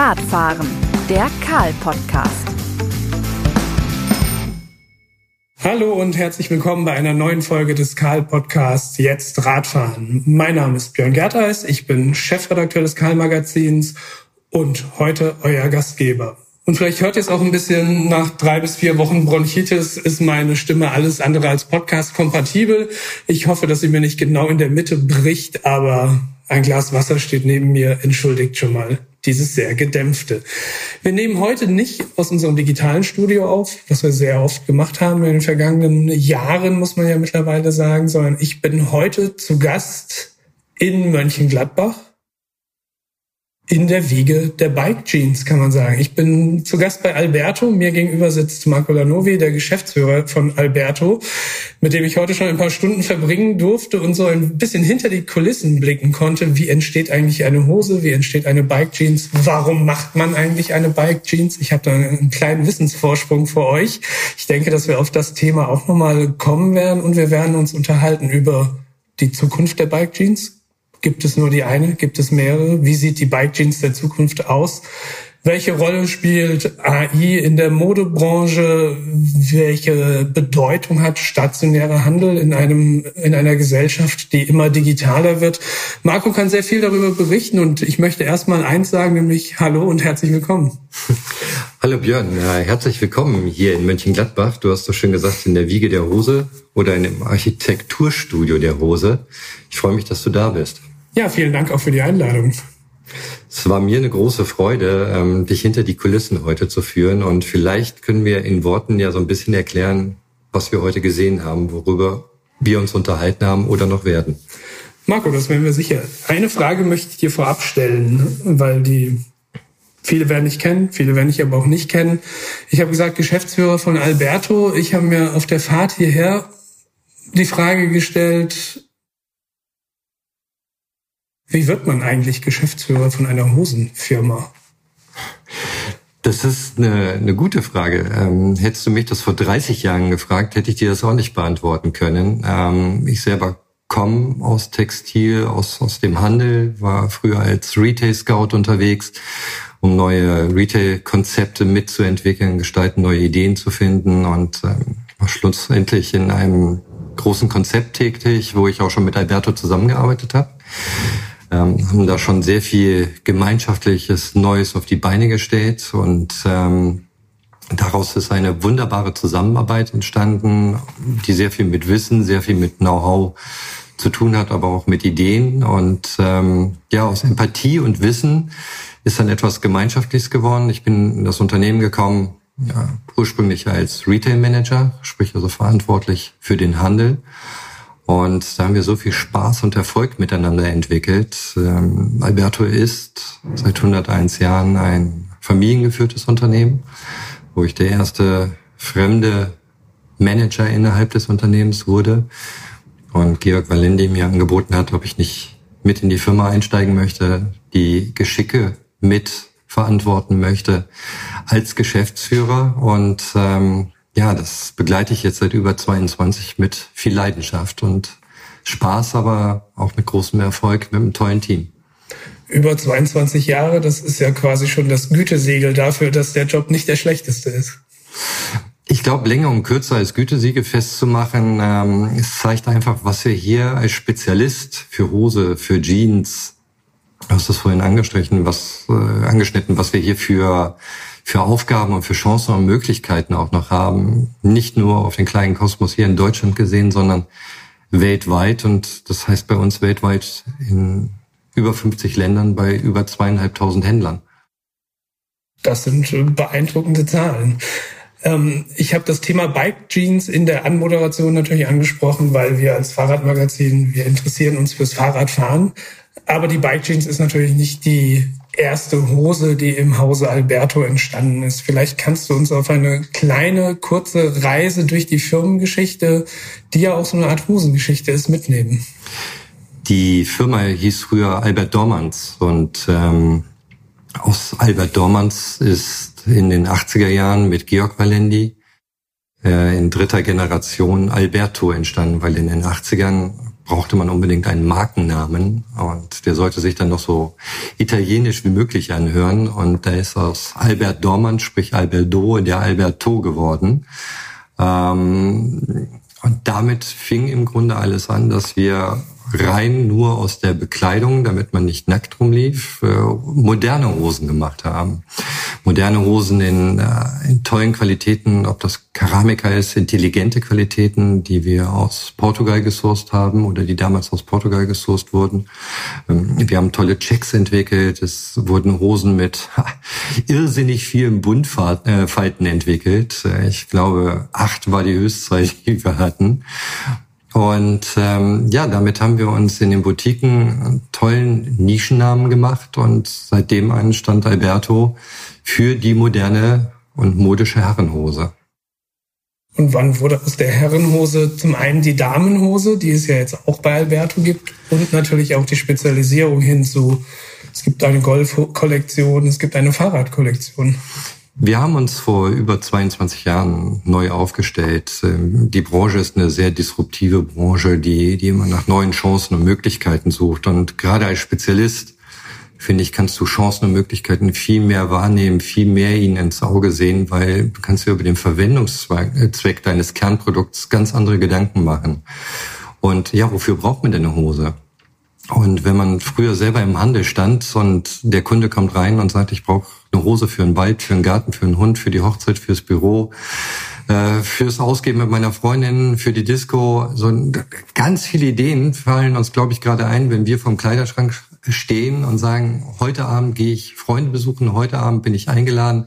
Radfahren, der Karl-Podcast. Hallo und herzlich willkommen bei einer neuen Folge des Karl-Podcasts Jetzt Radfahren. Mein Name ist Björn Gertheis, ich bin Chefredakteur des Karl-Magazins und heute euer Gastgeber. Und vielleicht hört ihr es auch ein bisschen nach drei bis vier Wochen Bronchitis ist meine Stimme alles andere als Podcast kompatibel. Ich hoffe, dass sie mir nicht genau in der Mitte bricht, aber ein Glas Wasser steht neben mir. Entschuldigt schon mal dieses sehr gedämpfte. Wir nehmen heute nicht aus unserem digitalen Studio auf, was wir sehr oft gemacht haben in den vergangenen Jahren, muss man ja mittlerweile sagen, sondern ich bin heute zu Gast in Mönchengladbach in der Wiege der Bike Jeans, kann man sagen. Ich bin zu Gast bei Alberto. Mir gegenüber sitzt Marco Lanovi, der Geschäftsführer von Alberto, mit dem ich heute schon ein paar Stunden verbringen durfte und so ein bisschen hinter die Kulissen blicken konnte. Wie entsteht eigentlich eine Hose? Wie entsteht eine Bike Jeans? Warum macht man eigentlich eine Bike Jeans? Ich habe da einen kleinen Wissensvorsprung für euch. Ich denke, dass wir auf das Thema auch nochmal kommen werden und wir werden uns unterhalten über die Zukunft der Bike Jeans, Gibt es nur die eine? Gibt es mehrere? Wie sieht die Bike Jeans der Zukunft aus? Welche Rolle spielt AI in der Modebranche? Welche Bedeutung hat stationärer Handel in einem, in einer Gesellschaft, die immer digitaler wird? Marco kann sehr viel darüber berichten und ich möchte erstmal eins sagen, nämlich Hallo und herzlich willkommen. Hallo Björn, herzlich willkommen hier in Mönchengladbach. Du hast so schön gesagt, in der Wiege der Hose oder in dem Architekturstudio der Hose. Ich freue mich, dass du da bist. Ja, vielen Dank auch für die Einladung. Es war mir eine große Freude, ähm, dich hinter die Kulissen heute zu führen. Und vielleicht können wir in Worten ja so ein bisschen erklären, was wir heute gesehen haben, worüber wir uns unterhalten haben oder noch werden. Marco, das werden wir sicher. Eine Frage möchte ich dir vorab stellen, weil die viele werden dich kennen, viele werden dich aber auch nicht kennen. Ich habe gesagt, Geschäftsführer von Alberto. Ich habe mir auf der Fahrt hierher die Frage gestellt, wie wird man eigentlich Geschäftsführer von einer Hosenfirma? Das ist eine, eine gute Frage. Ähm, hättest du mich das vor 30 Jahren gefragt, hätte ich dir das auch nicht beantworten können. Ähm, ich selber komme aus Textil, aus, aus dem Handel, war früher als Retail Scout unterwegs, um neue Retail-Konzepte mitzuentwickeln, gestalten, neue Ideen zu finden und ähm, war schlussendlich in einem großen Konzept tätig, wo ich auch schon mit Alberto zusammengearbeitet habe ähm, haben da schon sehr viel gemeinschaftliches Neues auf die Beine gestellt und ähm, daraus ist eine wunderbare Zusammenarbeit entstanden, die sehr viel mit Wissen, sehr viel mit Know-how zu tun hat, aber auch mit Ideen und ähm, ja aus Empathie und Wissen ist dann etwas Gemeinschaftliches geworden. Ich bin in das Unternehmen gekommen, ja, ursprünglich als Retail Manager, sprich also verantwortlich für den Handel und da haben wir so viel Spaß und Erfolg miteinander entwickelt. Ähm, Alberto ist seit 101 Jahren ein familiengeführtes Unternehmen, wo ich der erste fremde Manager innerhalb des Unternehmens wurde. Und Georg Valendi mir angeboten hat, ob ich nicht mit in die Firma einsteigen möchte, die Geschicke mit verantworten möchte als Geschäftsführer. Und ähm, ja, das begleite ich jetzt seit über 22 mit viel Leidenschaft und Spaß, aber auch mit großem Erfolg mit einem tollen Team. Über 22 Jahre, das ist ja quasi schon das Gütesiegel dafür, dass der Job nicht der schlechteste ist. Ich glaube, länger und kürzer als Gütesiegel festzumachen, ähm, es zeigt einfach, was wir hier als Spezialist für Hose, für Jeans, du hast das vorhin angestrichen, was äh, angeschnitten, was wir hier für für Aufgaben und für Chancen und Möglichkeiten auch noch haben. Nicht nur auf den kleinen Kosmos hier in Deutschland gesehen, sondern weltweit. Und das heißt bei uns weltweit in über 50 Ländern bei über zweieinhalbtausend Händlern. Das sind beeindruckende Zahlen. Ähm, ich habe das Thema Bike Jeans in der Anmoderation natürlich angesprochen, weil wir als Fahrradmagazin, wir interessieren uns fürs Fahrradfahren. Aber die Bike Jeans ist natürlich nicht die erste Hose, die im Hause Alberto entstanden ist. Vielleicht kannst du uns auf eine kleine, kurze Reise durch die Firmengeschichte, die ja auch so eine Art Hosengeschichte ist, mitnehmen. Die Firma hieß früher Albert Dormans und ähm, aus Albert Dormans ist in den 80er Jahren mit Georg Valendi äh, in dritter Generation Alberto entstanden, weil in den 80ern brauchte man unbedingt einen Markennamen und der sollte sich dann noch so italienisch wie möglich anhören. Und da ist aus Albert Dormann, sprich Alberto, der Alberto geworden. Ähm, und damit fing im Grunde alles an, dass wir rein nur aus der Bekleidung, damit man nicht nackt rumlief, äh, moderne Hosen gemacht haben. Moderne Hosen in, äh, in tollen Qualitäten, ob das Keramika ist, intelligente Qualitäten, die wir aus Portugal gesourced haben oder die damals aus Portugal gesourced wurden. Ähm, wir haben tolle Checks entwickelt. Es wurden Hosen mit irrsinnig vielen Buntfalten äh, entwickelt. Ich glaube, acht war die Höchstzahl, die wir hatten. Und ähm, ja, damit haben wir uns in den Boutiquen einen tollen Nischennamen gemacht und seitdem entstand Alberto für die moderne und modische Herrenhose. Und wann wurde aus der Herrenhose zum einen die Damenhose, die es ja jetzt auch bei Alberto gibt, und natürlich auch die Spezialisierung hin zu, es gibt eine Golfkollektion, es gibt eine Fahrradkollektion. Wir haben uns vor über 22 Jahren neu aufgestellt. Ähm, die Branche ist eine sehr disruptive Branche, die, die immer nach neuen Chancen und Möglichkeiten sucht. Und gerade als Spezialist, finde ich, kannst du Chancen und Möglichkeiten viel mehr wahrnehmen, viel mehr ihnen ins Auge sehen, weil du kannst dir über den Verwendungszweck deines Kernprodukts ganz andere Gedanken machen. Und ja, wofür braucht man denn eine Hose? Und wenn man früher selber im Handel stand und der Kunde kommt rein und sagt, ich brauche eine Hose für einen Wald, für einen Garten, für einen Hund, für die Hochzeit, fürs Büro, äh, fürs Ausgehen mit meiner Freundin, für die Disco, so ganz viele Ideen fallen uns, glaube ich, gerade ein, wenn wir vom Kleiderschrank stehen und sagen, heute Abend gehe ich Freunde besuchen, heute Abend bin ich eingeladen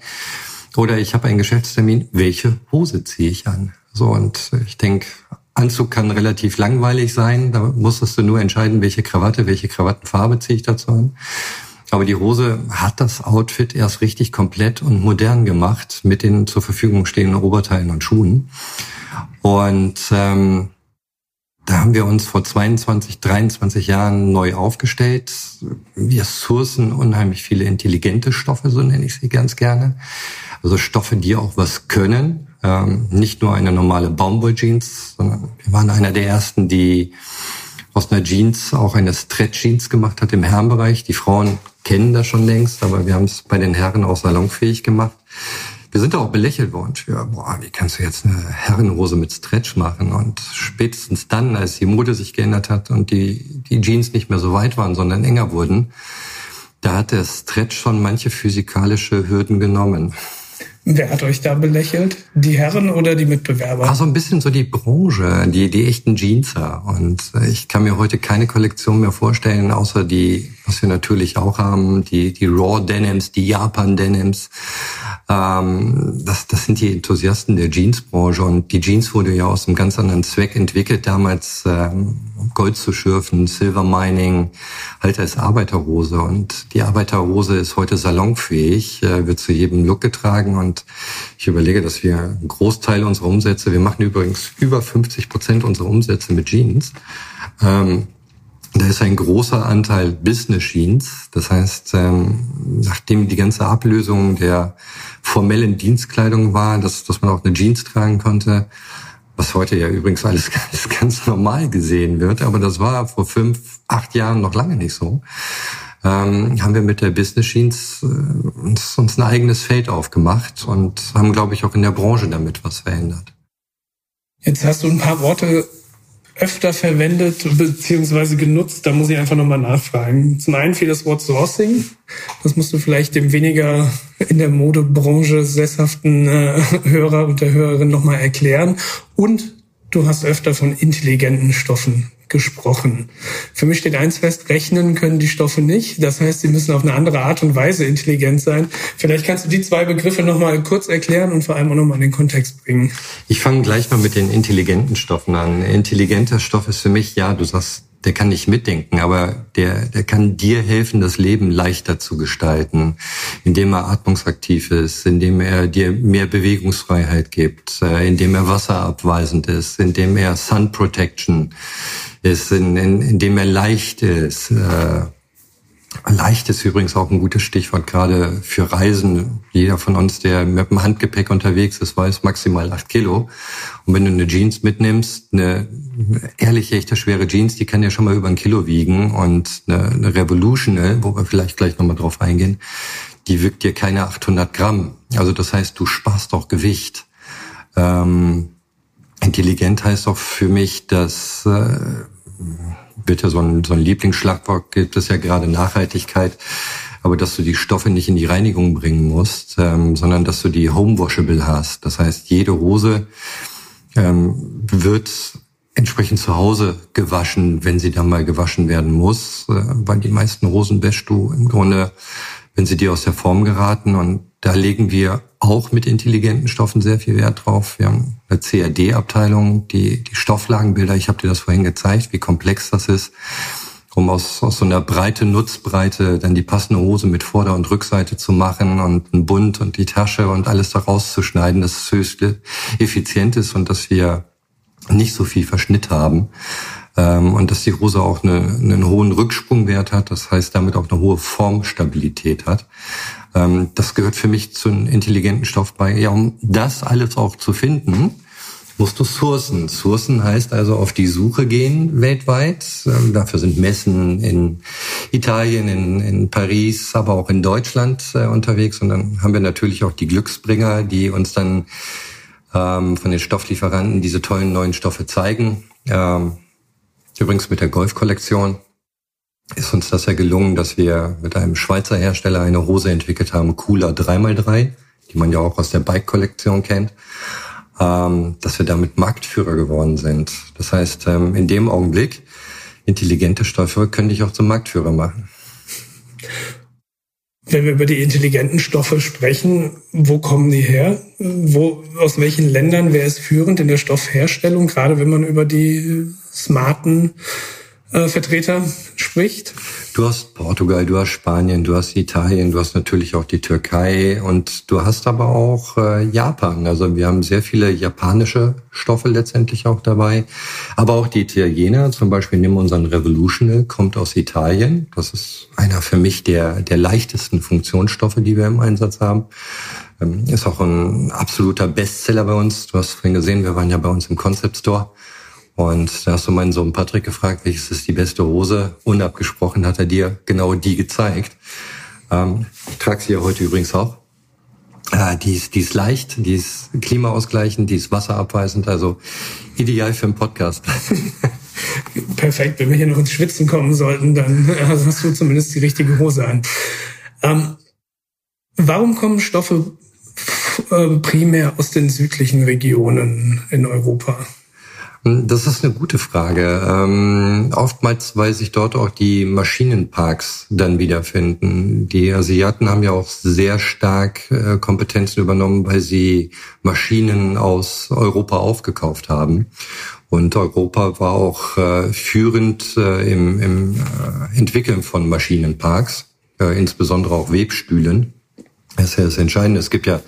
oder ich habe einen Geschäftstermin, welche Hose ziehe ich an? So, und ich denke, Anzug kann relativ langweilig sein. Da musstest du nur entscheiden, welche Krawatte, welche Krawattenfarbe ziehe ich dazu an. Aber die Hose hat das Outfit erst richtig komplett und modern gemacht mit den zur Verfügung stehenden Oberteilen und Schuhen. Und ähm, da haben wir uns vor 22, 23 Jahren neu aufgestellt. Wir sourcen unheimlich viele intelligente Stoffe, so nenne ich sie ganz gerne. Also Stoffe, die auch was können, ähm, nicht nur eine normale Baumwolljeans, sondern wir waren einer der ersten, die aus einer Jeans auch eine Stretch-Jeans gemacht hat im Herrenbereich. Die Frauen kennen das schon längst, aber wir haben es bei den Herren auch salonfähig gemacht. Wir sind auch belächelt worden für, boah, wie kannst du jetzt eine Herrenhose mit Stretch machen? Und spätestens dann, als die Mode sich geändert hat und die, die Jeans nicht mehr so weit waren, sondern enger wurden, da hat der Stretch schon manche physikalische Hürden genommen. Wer hat euch da belächelt? Die Herren oder die Mitbewerber? Also ein bisschen so die Branche, die, die echten Jeanser. Und ich kann mir heute keine Kollektion mehr vorstellen, außer die, was wir natürlich auch haben, die, die Raw Denims, die Japan Denims. Ähm, das, das sind die Enthusiasten der Jeansbranche. Und die Jeans wurde ja aus einem ganz anderen Zweck entwickelt, damals ähm, Gold zu schürfen, Silver Mining, halt als Arbeiterhose. Und die Arbeiterhose ist heute salonfähig, äh, wird zu jedem Look getragen. Und ich überlege, dass wir einen Großteil unserer Umsätze, wir machen übrigens über 50 Prozent unserer Umsätze mit Jeans. Ähm, da ist ein großer Anteil Business Jeans. Das heißt, ähm, nachdem die ganze Ablösung der formellen Dienstkleidung war, dass, dass man auch eine Jeans tragen konnte, was heute ja übrigens alles ganz, ganz normal gesehen wird, aber das war vor fünf, acht Jahren noch lange nicht so, ähm, haben wir mit der Business Jeans äh, uns, uns ein eigenes Feld aufgemacht und haben, glaube ich, auch in der Branche damit was verändert. Jetzt hast du ein paar Worte öfter verwendet bzw. genutzt? Da muss ich einfach nochmal nachfragen. Zum einen fiel das Wort Sourcing. Das musst du vielleicht dem weniger in der Modebranche sesshaften äh, Hörer und der Hörerin nochmal erklären. Und du hast öfter von intelligenten Stoffen gesprochen. Für mich steht eins fest, rechnen können die Stoffe nicht. Das heißt, sie müssen auf eine andere Art und Weise intelligent sein. Vielleicht kannst du die zwei Begriffe nochmal kurz erklären und vor allem auch nochmal in den Kontext bringen. Ich fange gleich mal mit den intelligenten Stoffen an. Intelligenter Stoff ist für mich, ja, du sagst der kann nicht mitdenken, aber der, der kann dir helfen, das Leben leichter zu gestalten, indem er atmungsaktiv ist, indem er dir mehr Bewegungsfreiheit gibt, äh, indem er wasserabweisend ist, indem er Sun Protection ist, in, in, indem er leicht ist. Äh, leicht ist übrigens auch ein gutes Stichwort, gerade für Reisen. Jeder von uns, der mit dem Handgepäck unterwegs ist, weiß maximal acht Kilo. Und wenn du eine Jeans mitnimmst, eine ehrlich echte schwere Jeans, die kann ja schon mal über ein Kilo wiegen und eine, eine Revolutional, wo wir vielleicht gleich nochmal drauf eingehen, die wiegt dir keine 800 Gramm. Also das heißt, du sparst auch Gewicht. Ähm, intelligent heißt auch für mich, dass äh, wird ja so ein, so ein Lieblingsschlagwort, gibt es ja gerade Nachhaltigkeit, aber dass du die Stoffe nicht in die Reinigung bringen musst, ähm, sondern dass du die homewashable hast. Das heißt, jede Hose ähm, wird entsprechend zu Hause gewaschen, wenn sie dann mal gewaschen werden muss, äh, weil die meisten Hosen wäschst du im Grunde, wenn sie dir aus der Form geraten und da legen wir auch mit intelligenten Stoffen sehr viel Wert drauf. Wir haben eine CAD-Abteilung, die, die Stofflagenbilder, ich habe dir das vorhin gezeigt, wie komplex das ist, um aus, aus so einer breite Nutzbreite dann die passende Hose mit Vorder- und Rückseite zu machen und ein Bund und die Tasche und alles da rauszuschneiden, dass es höchst effizient ist und dass wir nicht so viel Verschnitt haben ähm, und dass die Hose auch eine, einen hohen Rücksprungwert hat, das heißt damit auch eine hohe Formstabilität hat. Ähm, das gehört für mich zu einem intelligenten Stoff bei. Ja, um das alles auch zu finden, musst du sourcen. Sourcen heißt also auf die Suche gehen weltweit. Ähm, dafür sind Messen in Italien, in, in Paris, aber auch in Deutschland äh, unterwegs. Und dann haben wir natürlich auch die Glücksbringer, die uns dann ähm, von den Stofflieferanten diese tollen neuen Stoffe zeigen. Ähm, übrigens mit der Golf-Kollektion ist uns das ja gelungen, dass wir mit einem Schweizer Hersteller eine Hose entwickelt haben, Cooler 3x3, die man ja auch aus der Bike-Kollektion kennt, ähm, dass wir damit Marktführer geworden sind. Das heißt, ähm, in dem Augenblick, intelligente Stoffe können dich auch zum Marktführer machen. Wenn wir über die intelligenten Stoffe sprechen, wo kommen die her? Wo, aus welchen Ländern, wer ist führend in der Stoffherstellung? Gerade wenn man über die smarten äh, Vertreter spricht. Du hast Portugal, du hast Spanien, du hast Italien, du hast natürlich auch die Türkei und du hast aber auch äh, Japan. Also wir haben sehr viele japanische Stoffe letztendlich auch dabei. Aber auch die Italiener, zum Beispiel nehmen wir unseren Revolutional, kommt aus Italien. Das ist einer für mich der, der leichtesten Funktionsstoffe, die wir im Einsatz haben. Ähm, ist auch ein absoluter Bestseller bei uns. Du hast vorhin gesehen, wir waren ja bei uns im Concept Store. Und da hast du meinen Sohn Patrick gefragt, welches ist die beste Hose? Unabgesprochen hat er dir genau die gezeigt. Ähm, ich trage sie ja heute übrigens auch. Äh, die, ist, die ist leicht, die ist klimaausgleichend, die ist wasserabweisend, also ideal für einen Podcast. Perfekt, wenn wir hier noch ins Schwitzen kommen sollten, dann hast du zumindest die richtige Hose an. Ähm, warum kommen Stoffe äh, primär aus den südlichen Regionen in Europa? Das ist eine gute Frage. Ähm, oftmals, weil sich dort auch die Maschinenparks dann wiederfinden. Die Asiaten haben ja auch sehr stark äh, Kompetenzen übernommen, weil sie Maschinen aus Europa aufgekauft haben. Und Europa war auch äh, führend äh, im, im äh, Entwickeln von Maschinenparks, äh, insbesondere auch Webstühlen. Das ist ja das Entscheidende. Es gibt ja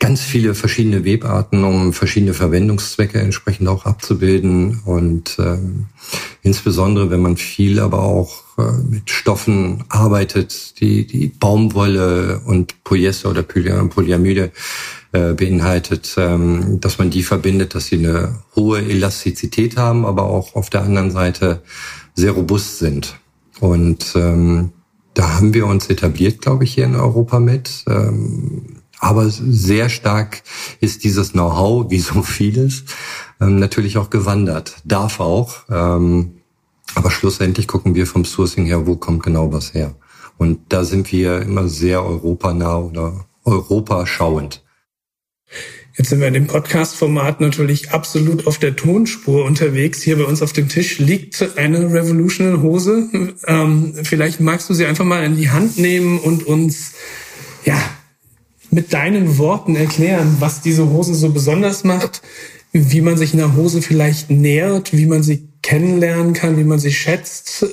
ganz viele verschiedene Webarten, um verschiedene Verwendungszwecke entsprechend auch abzubilden. Und ähm, insbesondere, wenn man viel aber auch äh, mit Stoffen arbeitet, die, die Baumwolle und Polyester oder Polyamide äh, beinhaltet, ähm, dass man die verbindet, dass sie eine hohe Elastizität haben, aber auch auf der anderen Seite sehr robust sind. Und ähm, da haben wir uns etabliert, glaube ich, hier in Europa mit. Ähm, aber sehr stark ist dieses Know-how, wie so vieles, ähm, natürlich auch gewandert. Darf auch. Ähm, aber schlussendlich gucken wir vom Sourcing her, wo kommt genau was her. Und da sind wir immer sehr europanah oder europaschauend. Jetzt sind wir in dem Podcast-Format natürlich absolut auf der Tonspur unterwegs. Hier bei uns auf dem Tisch liegt eine Revolutional Hose. Ähm, vielleicht magst du sie einfach mal in die Hand nehmen und uns ja mit deinen Worten erklären, was diese Hose so besonders macht, wie man sich einer Hose vielleicht nähert, wie man sie kennenlernen kann, wie man sie schätzt.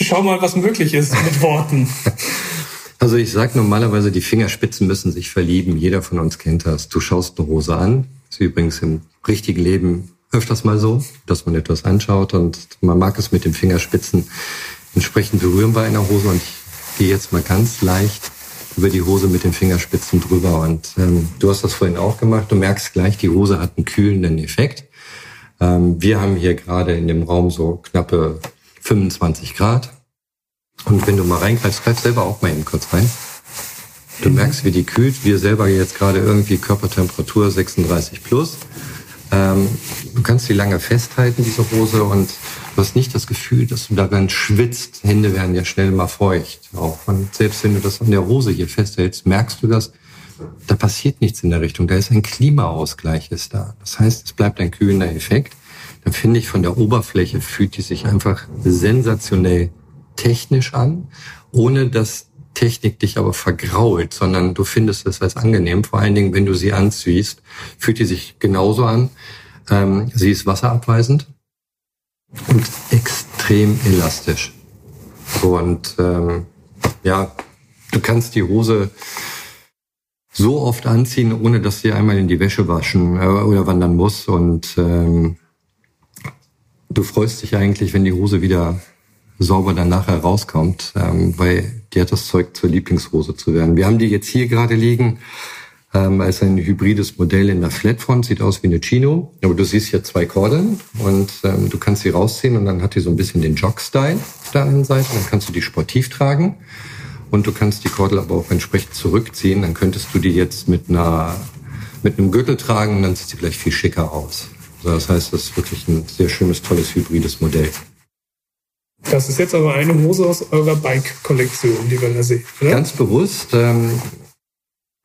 Schau mal, was möglich ist mit Worten. Also ich sage normalerweise, die Fingerspitzen müssen sich verlieben. Jeder von uns kennt das. Du schaust eine Hose an. Ist übrigens im richtigen Leben öfters mal so, dass man etwas anschaut und man mag es mit den Fingerspitzen entsprechend berühren bei einer Hose. Und ich gehe jetzt mal ganz leicht über die Hose mit den Fingerspitzen drüber. Und ähm, du hast das vorhin auch gemacht. Du merkst gleich, die Hose hat einen kühlenden Effekt. Ähm, wir haben hier gerade in dem Raum so knappe 25 Grad. Und wenn du mal reingreifst, greif selber auch mal eben kurz rein. Du mhm. merkst, wie die kühlt. Wir selber jetzt gerade irgendwie Körpertemperatur 36 plus. Ähm, du kannst sie lange festhalten, diese Hose, und du hast nicht das Gefühl, dass du daran schwitzt. Hände werden ja schnell mal feucht. Auch. Und selbst wenn du das an der Hose hier festhältst, merkst du das, da passiert nichts in der Richtung. Da ist ein Klimaausgleich ist da. Das heißt, es bleibt ein kühlender Effekt. Dann finde ich, von der Oberfläche fühlt die sich einfach sensationell technisch an, ohne dass Technik dich aber vergrault, sondern du findest es als angenehm. Vor allen Dingen, wenn du sie anziehst, fühlt die sich genauso an. Ähm, sie ist wasserabweisend und extrem elastisch. Und ähm, ja, du kannst die Hose so oft anziehen, ohne dass sie einmal in die Wäsche waschen äh, oder wandern muss. Und ähm, du freust dich eigentlich, wenn die Hose wieder sauber dann nachher rauskommt, ähm, weil die hat das Zeug zur Lieblingshose zu werden. Wir haben die jetzt hier gerade liegen ähm, als ein hybrides Modell in der Flatfront, sieht aus wie eine Chino, aber du siehst hier zwei Kordeln und ähm, du kannst sie rausziehen und dann hat die so ein bisschen den Jog-Style auf der einen Seite, dann kannst du die sportiv tragen und du kannst die Kordel aber auch entsprechend zurückziehen, dann könntest du die jetzt mit einer mit einem Gürtel tragen und dann sieht sie vielleicht viel schicker aus. Also das heißt, das ist wirklich ein sehr schönes, tolles hybrides Modell. Das ist jetzt aber eine Hose aus eurer Bike-Kollektion, die wir da sehen, oder? Ganz bewusst. Ähm,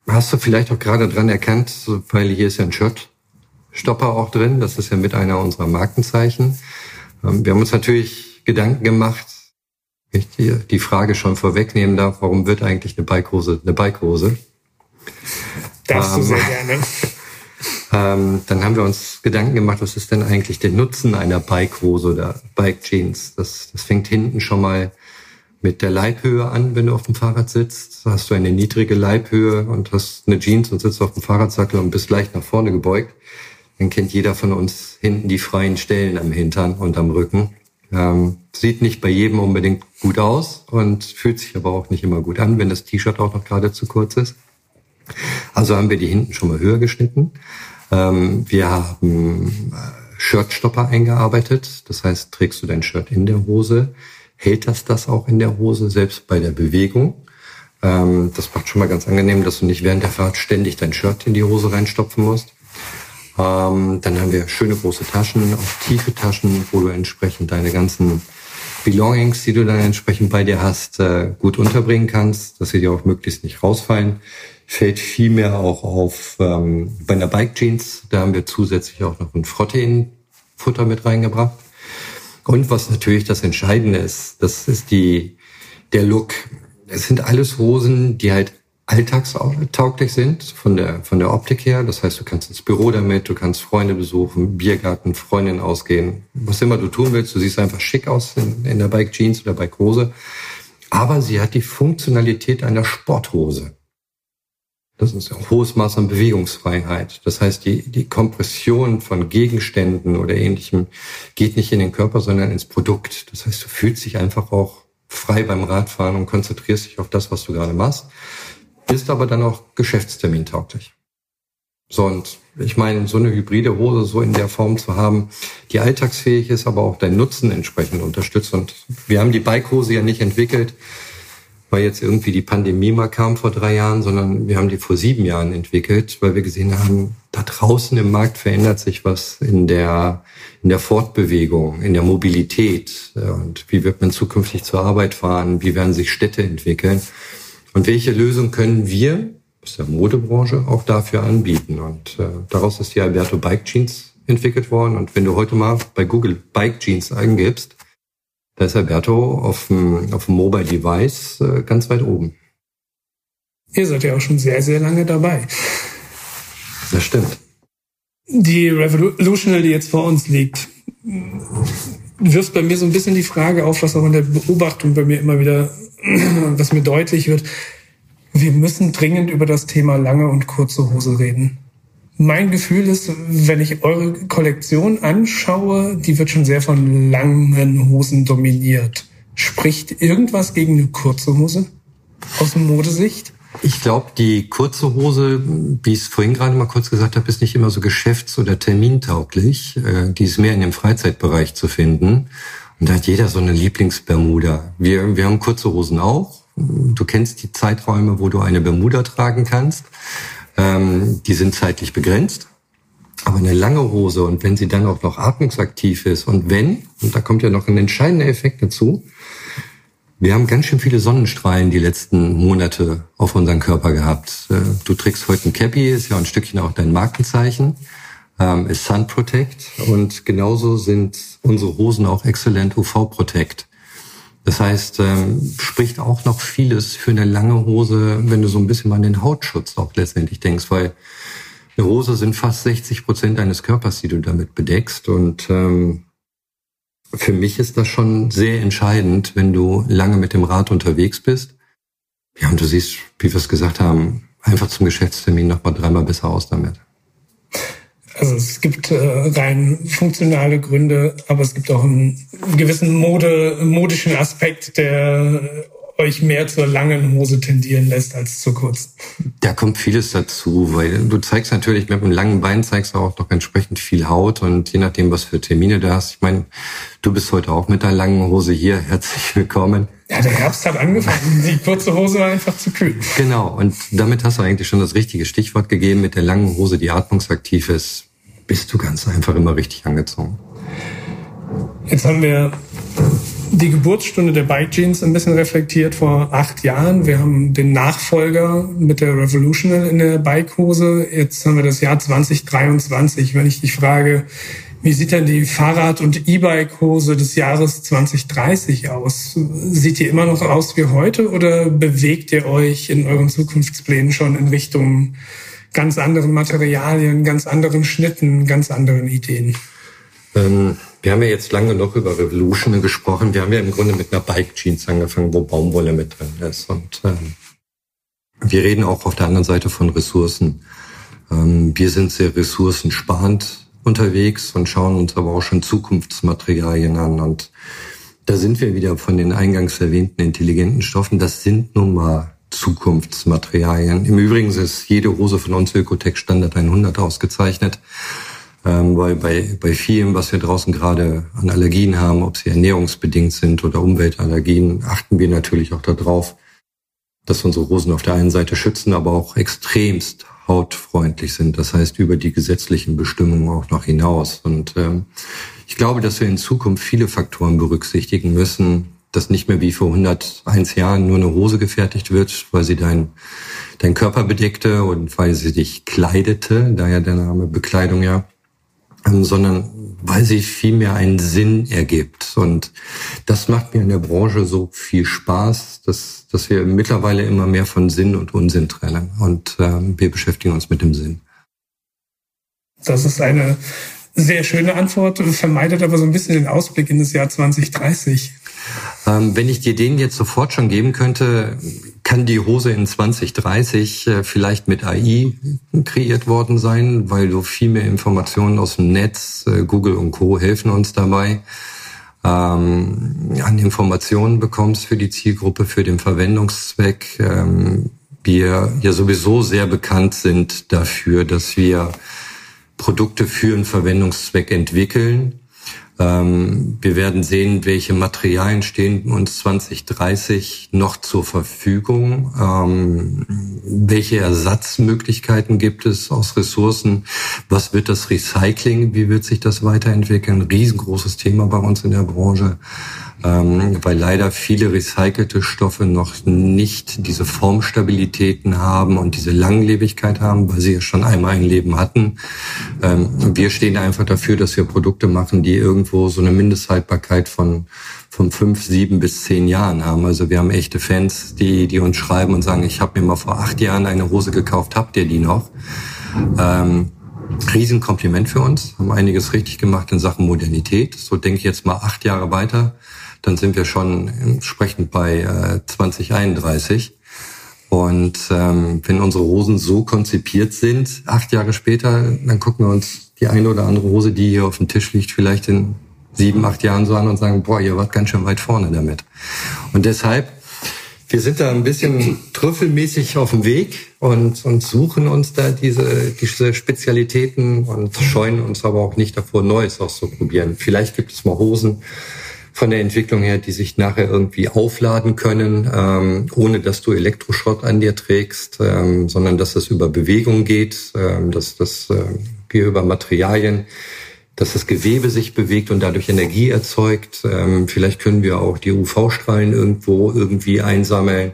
hast du vielleicht auch gerade dran erkannt, weil hier ist ja ein Shirt-Stopper auch drin. Das ist ja mit einer unserer Markenzeichen. Ähm, wir haben uns natürlich Gedanken gemacht, ich die, die Frage schon vorwegnehmen darf, warum wird eigentlich eine Bikehose eine Bikehose? Darfst ähm, du sehr gerne. Ähm, dann haben wir uns Gedanken gemacht, was ist denn eigentlich der Nutzen einer Bikehose oder Bike Jeans? Das, das fängt hinten schon mal mit der Leibhöhe an, wenn du auf dem Fahrrad sitzt. Hast du eine niedrige Leibhöhe und hast eine Jeans und sitzt auf dem Fahrradsattel und bist leicht nach vorne gebeugt. Dann kennt jeder von uns hinten die freien Stellen am Hintern und am Rücken. Ähm, sieht nicht bei jedem unbedingt gut aus und fühlt sich aber auch nicht immer gut an, wenn das T-Shirt auch noch gerade zu kurz ist. Also haben wir die hinten schon mal höher geschnitten. Ähm, wir haben äh, Shirtstopper eingearbeitet. Das heißt, trägst du dein Shirt in der Hose, hält das das auch in der Hose, selbst bei der Bewegung. Ähm, das macht schon mal ganz angenehm, dass du nicht während der Fahrt ständig dein Shirt in die Hose reinstopfen musst. Ähm, dann haben wir schöne große Taschen, auch tiefe Taschen, wo du entsprechend deine ganzen Belongings, die du dann entsprechend bei dir hast, äh, gut unterbringen kannst, dass sie dir auch möglichst nicht rausfallen fällt viel mehr auch auf ähm, bei einer Bike Jeans. Da haben wir zusätzlich auch noch ein Proteinfutter mit reingebracht. Und was natürlich das Entscheidende ist, das ist die, der Look. Es sind alles Hosen, die halt alltagstauglich sind von der, von der Optik her. Das heißt, du kannst ins Büro damit, du kannst Freunde besuchen, Biergarten, Freundinnen ausgehen, was immer du tun willst. Du siehst einfach schick aus in, in der Bike Jeans oder Bike Hose. Aber sie hat die Funktionalität einer Sporthose. Das ist ein hohes Maß an Bewegungsfreiheit. Das heißt, die, die Kompression von Gegenständen oder ähnlichem geht nicht in den Körper, sondern ins Produkt. Das heißt, du fühlst dich einfach auch frei beim Radfahren und konzentrierst dich auf das, was du gerade machst, bist aber dann auch geschäftstermintauglich. So, und ich meine, so eine hybride Hose so in der Form zu haben, die alltagsfähig ist, aber auch deinen Nutzen entsprechend unterstützt. Und wir haben die Bikehose ja nicht entwickelt, weil jetzt irgendwie die Pandemie mal kam vor drei Jahren, sondern wir haben die vor sieben Jahren entwickelt, weil wir gesehen haben, da draußen im Markt verändert sich was in der, in der Fortbewegung, in der Mobilität. Und wie wird man zukünftig zur Arbeit fahren? Wie werden sich Städte entwickeln? Und welche Lösung können wir aus der Modebranche auch dafür anbieten? Und äh, daraus ist die Alberto Bike Jeans entwickelt worden. Und wenn du heute mal bei Google Bike Jeans eingibst, da ist Alberto auf dem, auf dem Mobile Device äh, ganz weit oben. Ihr seid ja auch schon sehr, sehr lange dabei. Das stimmt. Die Revolutional, die jetzt vor uns liegt, wirft bei mir so ein bisschen die Frage auf, was auch in der Beobachtung bei mir immer wieder, was mir deutlich wird. Wir müssen dringend über das Thema lange und kurze Hose reden. Mein Gefühl ist, wenn ich eure Kollektion anschaue, die wird schon sehr von langen Hosen dominiert. Spricht irgendwas gegen eine kurze Hose aus Modesicht? Ich glaube, die kurze Hose, wie ich es vorhin gerade mal kurz gesagt habe, ist nicht immer so geschäfts- oder termintauglich. Äh, die ist mehr in dem Freizeitbereich zu finden. Und da hat jeder so eine Lieblingsbermuda. Wir, wir haben kurze Hosen auch. Du kennst die Zeiträume, wo du eine Bermuda tragen kannst. Ähm, die sind zeitlich begrenzt. Aber eine lange Hose und wenn sie dann auch noch atmungsaktiv ist und wenn, und da kommt ja noch ein entscheidender Effekt dazu, wir haben ganz schön viele Sonnenstrahlen die letzten Monate auf unseren Körper gehabt. Äh, du trägst heute ein Cappy, ist ja ein Stückchen auch dein Markenzeichen, ähm, ist Sun Protect und genauso sind unsere Hosen auch exzellent UV Protect. Das heißt, ähm, spricht auch noch vieles für eine lange Hose, wenn du so ein bisschen mal an den Hautschutz auch letztendlich denkst, weil eine Hose sind fast 60 Prozent deines Körpers, die du damit bedeckst und ähm, für mich ist das schon sehr entscheidend, wenn du lange mit dem Rad unterwegs bist. Ja, und du siehst, wie wir es gesagt haben, einfach zum Geschäftstermin noch mal dreimal besser aus damit. Also es gibt äh, rein funktionale Gründe, aber es gibt auch einen gewissen Mode, modischen Aspekt, der euch mehr zur langen Hose tendieren lässt als zur kurzen. Da kommt vieles dazu, weil du zeigst natürlich mit einem langen Bein zeigst du auch noch entsprechend viel Haut und je nachdem, was für Termine du hast. Ich meine, du bist heute auch mit deiner langen Hose hier. Herzlich willkommen. Ja, der Herbst hat angefangen. Die kurze Hose einfach zu kühl. Genau. Und damit hast du eigentlich schon das richtige Stichwort gegeben. Mit der langen Hose, die atmungsaktiv ist, bist du ganz einfach immer richtig angezogen. Jetzt haben wir die Geburtsstunde der Bike Jeans ein bisschen reflektiert vor acht Jahren. Wir haben den Nachfolger mit der Revolutional in der Bikehose. Jetzt haben wir das Jahr 2023. Wenn ich dich frage, wie sieht denn die Fahrrad- und E-Bike-Hose des Jahres 2030 aus? Sieht die immer noch aus wie heute oder bewegt ihr euch in euren Zukunftsplänen schon in Richtung ganz anderen Materialien, ganz anderen Schnitten, ganz anderen Ideen? Ähm wir haben ja jetzt lange noch über Revolution gesprochen. Wir haben ja im Grunde mit einer Bike Jeans angefangen, wo Baumwolle mit drin ist. Und ähm, wir reden auch auf der anderen Seite von Ressourcen. Ähm, wir sind sehr ressourcensparend unterwegs und schauen uns aber auch schon Zukunftsmaterialien an. Und da sind wir wieder von den eingangs erwähnten intelligenten Stoffen. Das sind nun mal Zukunftsmaterialien. Im Übrigen ist jede Hose von uns Ökotech Standard 100 ausgezeichnet ähm, weil bei, bei vielem, was wir draußen gerade an Allergien haben, ob sie ernährungsbedingt sind oder Umweltallergien, achten wir natürlich auch darauf, dass unsere Hosen auf der einen Seite schützen, aber auch extremst hautfreundlich sind. Das heißt, über die gesetzlichen Bestimmungen auch noch hinaus. Und ähm, ich glaube, dass wir in Zukunft viele Faktoren berücksichtigen müssen, dass nicht mehr wie vor 101 Jahren nur eine Hose gefertigt wird, weil sie dein, dein Körper bedeckte und weil sie dich kleidete, daher der Name Bekleidung ja, ähm, sondern weil sie viel mehr einen Sinn ergibt. Und das macht mir in der Branche so viel Spaß, dass, dass wir mittlerweile immer mehr von Sinn und Unsinn trennen. Und ähm, wir beschäftigen uns mit dem Sinn. Das ist eine sehr schöne Antwort, vermeidet aber so ein bisschen den Ausblick in das Jahr 2030. Ähm, wenn ich dir den jetzt sofort schon geben könnte, kann die Hose in 2030 äh, vielleicht mit AI kreiert worden sein, weil du viel mehr Informationen aus dem Netz, äh, Google und Co. helfen uns dabei, ähm, an Informationen bekommst für die Zielgruppe, für den Verwendungszweck. Ähm, wir ja sowieso sehr bekannt sind dafür, dass wir Produkte für einen Verwendungszweck entwickeln ähm, wir werden sehen, welche Materialien stehen uns 2030 noch zur Verfügung, ähm, welche Ersatzmöglichkeiten gibt es aus Ressourcen, was wird das Recycling, wie wird sich das weiterentwickeln, riesengroßes Thema bei uns in der Branche ähm, weil leider viele recycelte Stoffe noch nicht diese Formstabilitäten haben und diese Langlebigkeit haben, weil sie ja schon einmal ein Leben hatten. Ähm, wir stehen einfach dafür, dass wir Produkte machen, die irgendwo so eine Mindesthaltbarkeit von von fünf, sieben bis zehn Jahren haben. Also wir haben echte Fans, die, die uns schreiben und sagen, ich habe mir mal vor acht Jahren eine Hose gekauft, habt ihr die noch? Ähm, Riesenkompliment für uns, haben einiges richtig gemacht in Sachen Modernität. So denke ich jetzt mal acht Jahre weiter dann sind wir schon entsprechend bei äh, 2031. Und ähm, wenn unsere Hosen so konzipiert sind, acht Jahre später, dann gucken wir uns die eine oder andere Hose, die hier auf dem Tisch liegt, vielleicht in sieben, acht Jahren so an und sagen, boah, ihr wart ganz schön weit vorne damit. Und deshalb Wir sind da ein bisschen trüffelmäßig auf dem Weg und, und suchen uns da diese, diese Spezialitäten und scheuen uns aber auch nicht davor, Neues auszuprobieren. Vielleicht gibt es mal Hosen von der Entwicklung her, die sich nachher irgendwie aufladen können, ähm, ohne dass du Elektroschrott an dir trägst, ähm, sondern dass es über Bewegung geht, ähm, dass, dass äh, über Materialien dass das Gewebe sich bewegt und dadurch Energie erzeugt. Ähm, vielleicht können wir auch die UV-Strahlen irgendwo irgendwie einsammeln.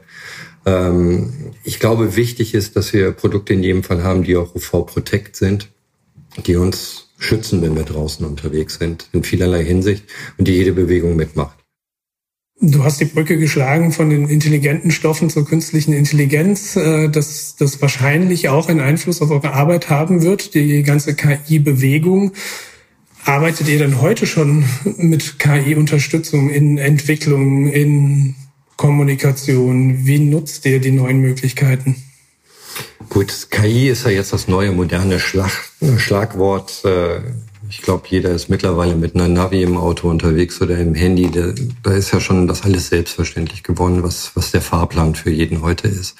Ähm, ich glaube, wichtig ist, dass wir Produkte in jedem Fall haben, die auch UV-protect sind, die uns schützen, wenn wir draußen unterwegs sind, in vielerlei Hinsicht und die jede Bewegung mitmacht. Du hast die Brücke geschlagen von den intelligenten Stoffen zur künstlichen Intelligenz, äh, dass das wahrscheinlich auch einen Einfluss auf eure Arbeit haben wird, die ganze KI-Bewegung. Arbeitet ihr denn heute schon mit KI-Unterstützung in Entwicklung, in Kommunikation? Wie nutzt ihr die neuen Möglichkeiten? Gut, KI ist ja jetzt das neue moderne Schlag, Schlagwort. Äh, ich glaube, jeder ist mittlerweile mit einer Navi im Auto unterwegs oder im Handy. Da ist ja schon das alles selbstverständlich geworden, was, was der Fahrplan für jeden heute ist.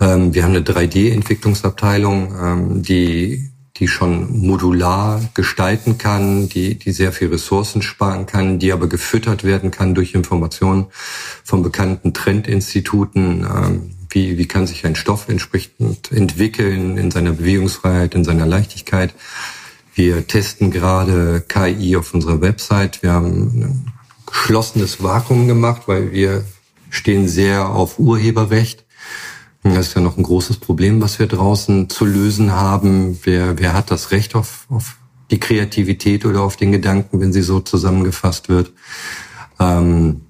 Ähm, wir haben eine 3D-Entwicklungsabteilung, ähm, die die schon modular gestalten kann, die, die sehr viel Ressourcen sparen kann, die aber gefüttert werden kann durch Informationen von bekannten Trendinstituten. Wie, wie kann sich ein Stoff entsprechend entwickeln in seiner Bewegungsfreiheit, in seiner Leichtigkeit. Wir testen gerade KI auf unserer Website. Wir haben ein geschlossenes Vakuum gemacht, weil wir stehen sehr auf Urheberrecht. Das ist ja noch ein großes Problem, was wir draußen zu lösen haben. Wer, wer hat das Recht auf, auf die Kreativität oder auf den Gedanken, wenn sie so zusammengefasst wird? Ähm,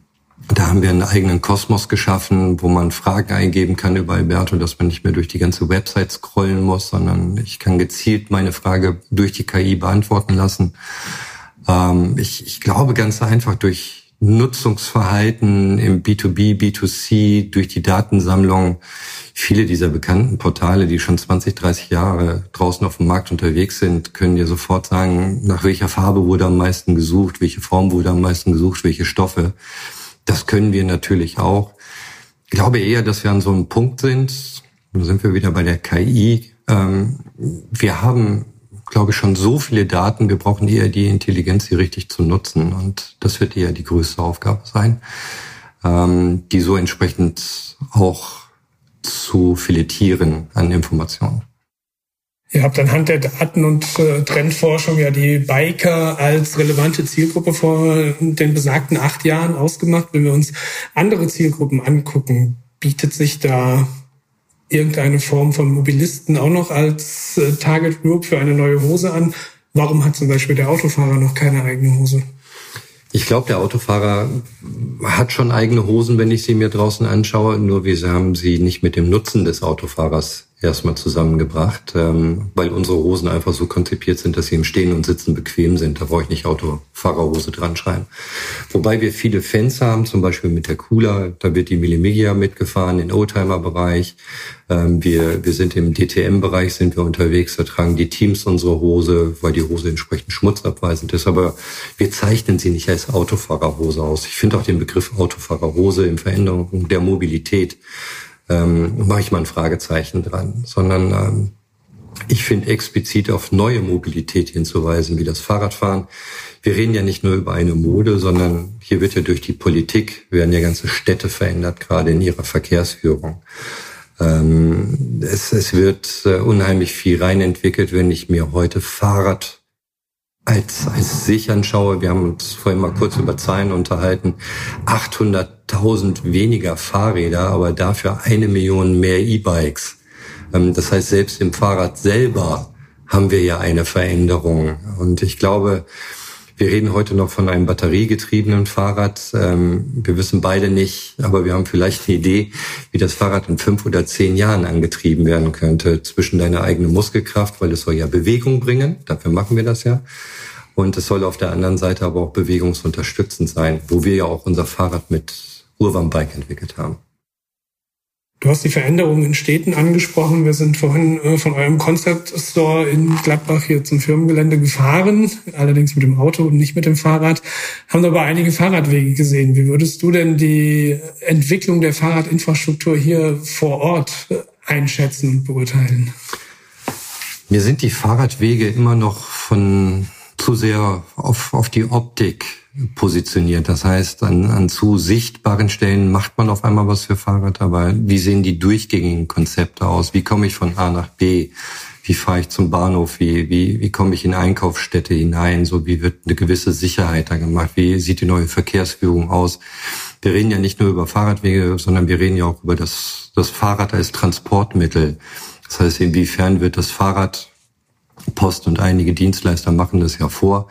da haben wir einen eigenen Kosmos geschaffen, wo man Fragen eingeben kann über Alberto, dass man nicht mehr durch die ganze Website scrollen muss, sondern ich kann gezielt meine Frage durch die KI beantworten lassen. Ähm, ich, ich glaube ganz einfach durch Nutzungsverhalten im B2B, B2C, durch die Datensammlung. Viele dieser bekannten Portale, die schon 20, 30 Jahre draußen auf dem Markt unterwegs sind, können dir sofort sagen, nach welcher Farbe wurde am meisten gesucht, welche Form wurde am meisten gesucht, welche Stoffe. Das können wir natürlich auch. Ich glaube eher, dass wir an so einem Punkt sind, da sind wir wieder bei der KI. Ähm, wir haben glaube ich, schon so viele Daten. Wir brauchen eher die Intelligenz, sie richtig zu nutzen. Und das wird eher die größte Aufgabe sein, ähm, die so entsprechend auch zu filetieren an Informationen. Ihr habt anhand der Daten- und äh, Trendforschung ja die Biker als relevante Zielgruppe vor den besagten acht Jahren ausgemacht. Wenn wir uns andere Zielgruppen angucken, bietet sich da irgendeine Form von Mobilisten auch noch als äh, Target Group für eine neue Hose an. Warum hat zum Beispiel der Autofahrer noch keine eigene Hose? Ich glaube, der Autofahrer hat schon eigene Hosen, wenn ich sie mir draußen anschaue. Nur wir haben sie nicht mit dem Nutzen des Autofahrers erstmal zusammengebracht, ähm, weil unsere Hosen einfach so konzipiert sind, dass sie im Stehen und Sitzen bequem sind. Da brauche ich nicht Autofahrerhose dran schreiben. Wobei wir viele Fans haben, zum Beispiel mit der Cooler, da wird die Millimigia mitgefahren, den Oldtimer-Bereich. Ähm, wir, wir sind im DTM-Bereich, sind wir unterwegs, da tragen die Teams unsere Hose, weil die Hose entsprechend schmutzabweisend ist. Aber wir zeichnen sie nicht als Autofahrerhose aus. Ich finde auch den Begriff Autofahrerhose in Veränderung der Mobilität ähm, mache ich mal ein Fragezeichen dran, sondern ähm, ich finde explizit auf neue Mobilität hinzuweisen, wie das Fahrradfahren. Wir reden ja nicht nur über eine Mode, sondern hier wird ja durch die Politik, werden ja ganze Städte verändert, gerade in ihrer Verkehrsführung. Ähm, es, es wird äh, unheimlich viel reinentwickelt, wenn ich mir heute Fahrrad als, als sich anschaue, wir haben uns vorhin mal kurz über Zahlen unterhalten, 800.000 weniger Fahrräder, aber dafür eine Million mehr E-Bikes. Ähm, das heißt, selbst im Fahrrad selber haben wir ja eine Veränderung. Und ich glaube, wir reden heute noch von einem batteriegetriebenen Fahrrad. Ähm, wir wissen beide nicht, aber wir haben vielleicht eine Idee, wie das Fahrrad in fünf oder zehn Jahren angetrieben werden könnte. Zwischen deiner eigenen Muskelkraft, weil es soll ja Bewegung bringen, dafür machen wir das ja. Und es soll auf der anderen Seite aber auch bewegungsunterstützend sein, wo wir ja auch unser Fahrrad mit Urban Bike entwickelt haben. Du hast die Veränderungen in Städten angesprochen. Wir sind vorhin äh, von eurem Concept Store in Gladbach hier zum Firmengelände gefahren, allerdings mit dem Auto und nicht mit dem Fahrrad, haben aber einige Fahrradwege gesehen. Wie würdest du denn die Entwicklung der Fahrradinfrastruktur hier vor Ort einschätzen und beurteilen? Mir sind die Fahrradwege immer noch von zu sehr auf, auf die Optik positioniert. Das heißt, an, an zu sichtbaren Stellen macht man auf einmal was für Fahrrad, aber wie sehen die durchgängigen Konzepte aus? Wie komme ich von A nach B? Wie fahre ich zum Bahnhof? Wie, wie, wie komme ich in Einkaufsstädte hinein? So wie wird eine gewisse Sicherheit da gemacht? Wie sieht die neue Verkehrsführung aus? Wir reden ja nicht nur über Fahrradwege, sondern wir reden ja auch über das, das Fahrrad als Transportmittel. Das heißt, inwiefern wird das Fahrrad Post und einige Dienstleister machen das ja vor.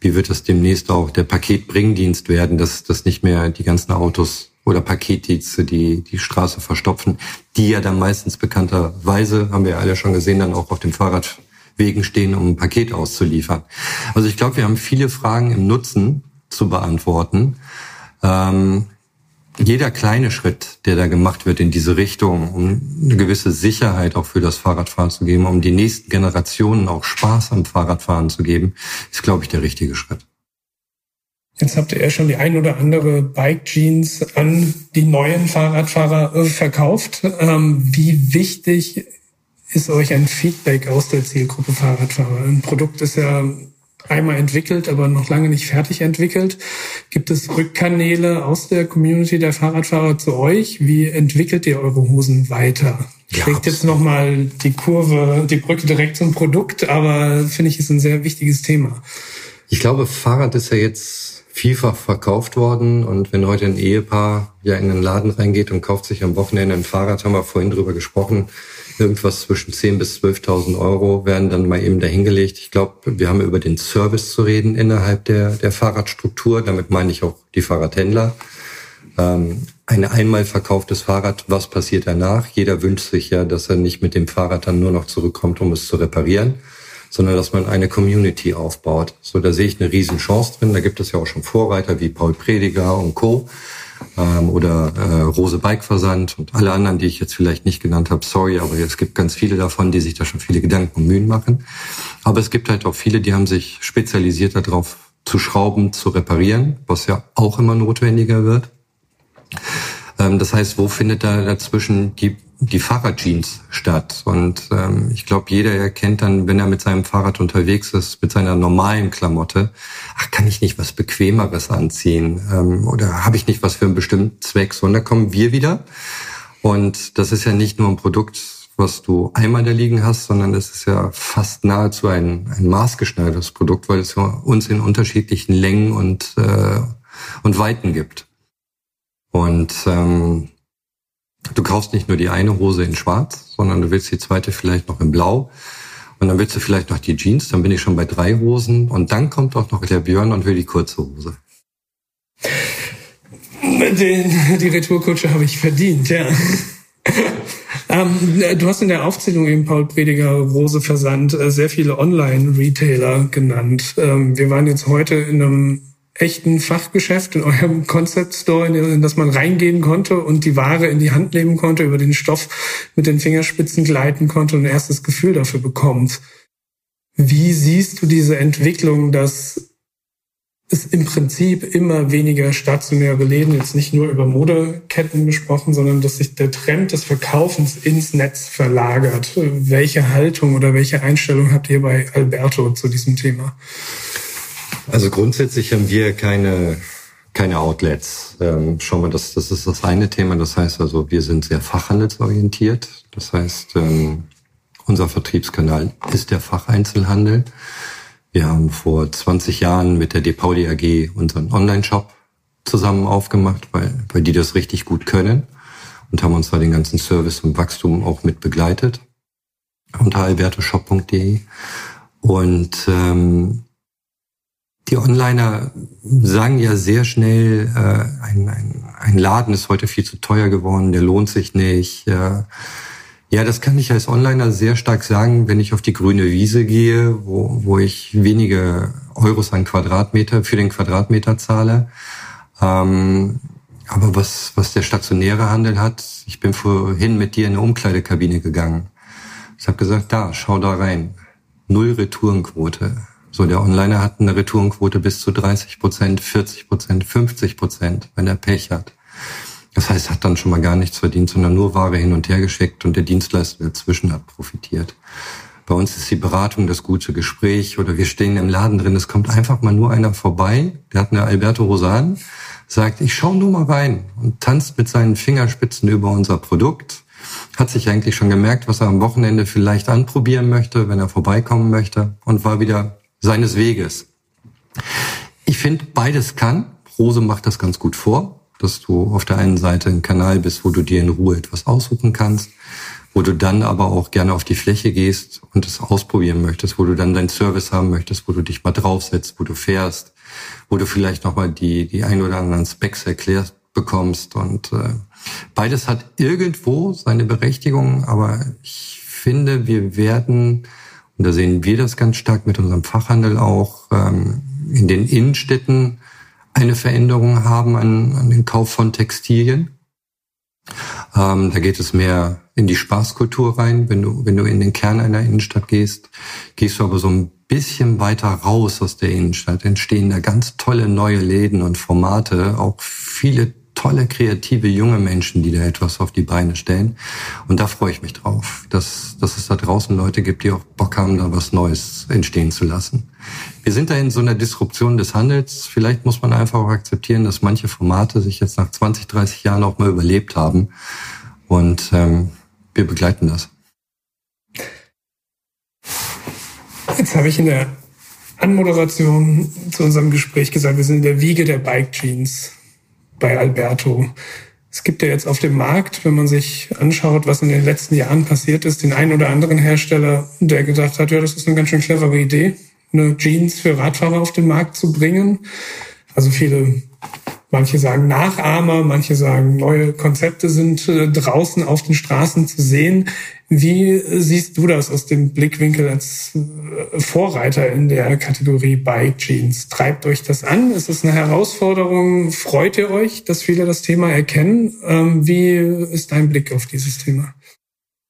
Wie wird das demnächst auch der Paketbringdienst werden, dass, dass nicht mehr die ganzen Autos oder Paketdienste die, die Straße verstopfen, die ja dann meistens bekannterweise, haben wir ja alle schon gesehen, dann auch auf dem Fahrradwegen stehen, um ein Paket auszuliefern. Also ich glaube, wir haben viele Fragen im Nutzen zu beantworten. Ähm, jeder kleine Schritt, der da gemacht wird in diese Richtung, um eine gewisse Sicherheit auch für das Fahrradfahren zu geben, um die nächsten Generationen auch Spaß am Fahrradfahren zu geben, ist, glaube ich, der richtige Schritt. Jetzt habt ihr ja schon die ein oder andere Bike Jeans an die neuen Fahrradfahrer äh, verkauft. Ähm, wie wichtig ist euch ein Feedback aus der Zielgruppe Fahrradfahrer? Ein Produkt ist ja einmal entwickelt, aber noch lange nicht fertig entwickelt. Gibt es Rückkanäle aus der Community der Fahrradfahrer zu euch? Wie entwickelt ihr eure Hosen weiter? Ja, jetzt nochmal die Kurve, die Brücke direkt zum Produkt, aber finde ich, ist ein sehr wichtiges Thema. Ich glaube, Fahrrad ist ja jetzt vielfach verkauft worden und wenn heute ein Ehepaar ja in einen Laden reingeht und kauft sich am Wochenende ein Fahrrad, haben wir vorhin drüber gesprochen, irgendwas zwischen 10.000 bis 12.000 Euro werden dann mal eben dahingelegt. Ich glaube, wir haben über den Service zu reden innerhalb der, der Fahrradstruktur. Damit meine ich auch die Fahrradhändler. Ähm, ein einmal verkauftes Fahrrad, was passiert danach? Jeder wünscht sich ja, dass er nicht mit dem Fahrrad dann nur noch zurückkommt, um es zu reparieren, sondern dass man eine Community aufbaut. So, da sehe ich eine riesen Chance drin. Da gibt es ja auch schon Vorreiter wie Paul Prediger und Co ähm, oder äh, Rose Bike Versand und alle anderen, die ich jetzt vielleicht nicht genannt habe, sorry, aber es gibt ganz viele davon, die sich da schon viele Gedanken und Mühen machen. Aber es gibt halt auch viele, die haben sich spezialisiert darauf zu schrauben, zu reparieren, was ja auch immer notwendiger wird. Ähm, das heißt, wo findet da dazwischen die die Fahrradjeans statt. Und ähm, ich glaube, jeder erkennt dann, wenn er mit seinem Fahrrad unterwegs ist, mit seiner normalen Klamotte, ach, kann ich nicht was Bequemeres anziehen ähm, oder habe ich nicht was für einen bestimmten Zweck, sondern kommen wir wieder. Und das ist ja nicht nur ein Produkt, was du einmal da liegen hast, sondern es ist ja fast nahezu ein, ein maßgeschneidertes Produkt, weil es uns in unterschiedlichen Längen und, äh, und Weiten gibt. Und ähm, Du kaufst nicht nur die eine Hose in schwarz, sondern du willst die zweite vielleicht noch in blau. Und dann willst du vielleicht noch die Jeans, dann bin ich schon bei drei Hosen. Und dann kommt auch noch der Björn und will die kurze Hose. Den, die Retourkutsche habe ich verdient, ja. ähm, du hast in der Aufzählung eben Paul Prediger, Rose Versand, äh, sehr viele Online-Retailer genannt. Ähm, wir waren jetzt heute in einem echten Fachgeschäft, in eurem Concept Store, in das man reingehen konnte und die Ware in die Hand nehmen konnte, über den Stoff mit den Fingerspitzen gleiten konnte und ein erstes Gefühl dafür bekommt. Wie siehst du diese Entwicklung, dass es im Prinzip immer weniger stationäre Läden, jetzt nicht nur über Modeketten gesprochen, sondern dass sich der Trend des Verkaufens ins Netz verlagert. Welche Haltung oder welche Einstellung habt ihr bei Alberto zu diesem Thema? Also grundsätzlich haben wir keine keine Outlets. Ähm, schauen wir, das, das ist das eine Thema. Das heißt also, wir sind sehr fachhandelsorientiert. Das heißt, ähm, unser Vertriebskanal ist der Facheinzelhandel. Wir haben vor 20 Jahren mit der DePauli AG unseren Online-Shop zusammen aufgemacht, weil, weil die das richtig gut können und haben uns da den ganzen Service und Wachstum auch mit begleitet unter albertoshop.de. Und ähm, die Onliner sagen ja sehr schnell, äh, ein, ein, ein Laden ist heute viel zu teuer geworden, der lohnt sich nicht. Äh, ja, das kann ich als Onliner sehr stark sagen, wenn ich auf die grüne Wiese gehe, wo, wo ich wenige Euros an Quadratmeter für den Quadratmeter zahle. Ähm, Aber was, was der stationäre Handel hat, ich bin vorhin mit dir in eine Umkleidekabine gegangen. Ich habe gesagt, da, schau da rein. Null Retourenquote. So, der Onliner hat eine Retourenquote bis zu 30 Prozent, 40 Prozent, 50 Prozent, wenn er Pech hat. Das heißt, hat dann schon mal gar nichts verdient, sondern nur Ware hin und her geschickt und der Dienstleister dazwischen hat profitiert. Bei uns ist die Beratung das gute Gespräch oder wir stehen im Laden drin, es kommt einfach mal nur einer vorbei, der hat eine Alberto Rosan, sagt, ich schau nur mal rein und tanzt mit seinen Fingerspitzen über unser Produkt, hat sich eigentlich schon gemerkt, was er am Wochenende vielleicht anprobieren möchte, wenn er vorbeikommen möchte und war wieder seines Weges. Ich finde, beides kann. Rose macht das ganz gut vor dass du auf der einen Seite ein Kanal bist, wo du dir in Ruhe etwas aussuchen kannst, wo du dann aber auch gerne auf die Fläche gehst und es ausprobieren möchtest, wo du dann deinen Service haben möchtest, wo du dich mal draufsetzt, wo du fährst, wo du vielleicht nochmal die, die ein oder anderen Specs erklärt bekommst und äh, beides hat irgendwo seine Berechtigung, aber ich finde, wir werden, und da sehen wir das ganz stark mit unserem Fachhandel auch, ähm, in den Innenstädten eine Veränderung haben an, an den Kauf von Textilien. Ähm, da geht es mehr in die Spaßkultur rein. Wenn du, wenn du in den Kern einer Innenstadt gehst, gehst du aber so ein bisschen weiter raus aus der Innenstadt. Entstehen da ganz tolle neue Läden und Formate, auch viele tolle, kreative junge Menschen, die da etwas auf die Beine stellen. Und da freue ich mich drauf, dass, dass es da draußen Leute gibt, die auch Bock haben, da was Neues entstehen zu lassen. Wir sind da in so einer Disruption des Handels. Vielleicht muss man einfach auch akzeptieren, dass manche Formate sich jetzt nach 20, 30 Jahren auch mal überlebt haben. Und ähm, wir begleiten das. Jetzt habe ich in der Anmoderation zu unserem Gespräch gesagt, wir sind in der Wiege der Bike Jeans bei Alberto. Es gibt ja jetzt auf dem Markt, wenn man sich anschaut, was in den letzten Jahren passiert ist, den einen oder anderen Hersteller, der gedacht hat, ja, das ist eine ganz schön clevere Idee, eine Jeans für Radfahrer auf den Markt zu bringen. Also viele Manche sagen Nachahmer, manche sagen neue Konzepte sind äh, draußen auf den Straßen zu sehen. Wie siehst du das aus dem Blickwinkel als äh, Vorreiter in der Kategorie Bike Jeans? Treibt euch das an? Ist es eine Herausforderung? Freut ihr euch, dass viele das Thema erkennen? Ähm, wie ist dein Blick auf dieses Thema?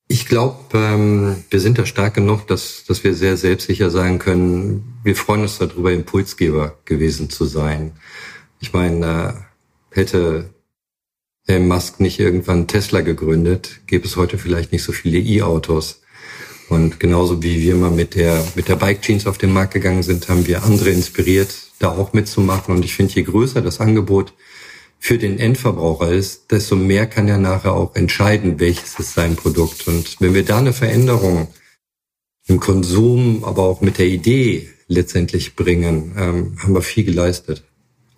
Ich glaube, ähm, wir sind da stark genug, dass, dass wir sehr selbstsicher sagen können, wir freuen uns darüber, Impulsgeber gewesen zu sein. Ich meine, äh, hätte Elon Musk nicht irgendwann Tesla gegründet, gäbe es heute vielleicht nicht so viele E-Autos. Und genauso wie wir mal mit der, mit der Bike Jeans auf den Markt gegangen sind, haben wir andere inspiriert, da auch mitzumachen. Und ich finde, je größer das Angebot für den Endverbraucher ist, desto mehr kann er nachher auch entscheiden, welches ist sein Produkt. Und wenn wir da eine Veränderung im Konsum, aber auch mit der Idee letztendlich bringen, ähm, haben wir viel geleistet.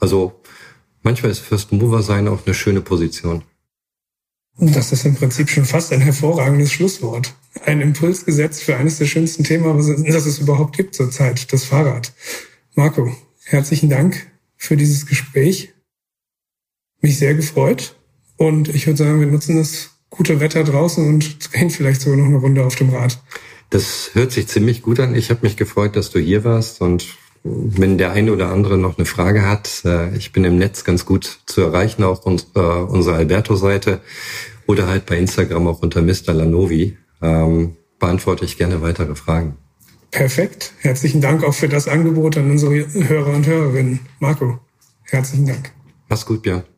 Also manchmal ist First Mover sein auch eine schöne Position. Das ist im Prinzip schon fast ein hervorragendes Schlusswort. Ein Impuls gesetzt für eines der schönsten Themen, das es überhaupt gibt zurzeit, das Fahrrad. Marco, herzlichen Dank für dieses Gespräch. Mich sehr gefreut. Und ich würde sagen, wir nutzen das gute Wetter draußen und drehen vielleicht sogar noch eine Runde auf dem Rad. Das hört sich ziemlich gut an. Ich habe mich gefreut, dass du hier warst und wenn der eine oder andere noch eine Frage hat, äh, ich bin im Netz ganz gut zu erreichen, auch unsere, unsere Alberto-Seite oder halt bei Instagram auch unter Mr. Lanovi. Ähm, beantworte ich gerne weitere Fragen. Perfekt. Herzlichen Dank auch für das Angebot an unsere Hörer und Hörerinnen. Marco, herzlichen Dank. Mach's gut, Björn.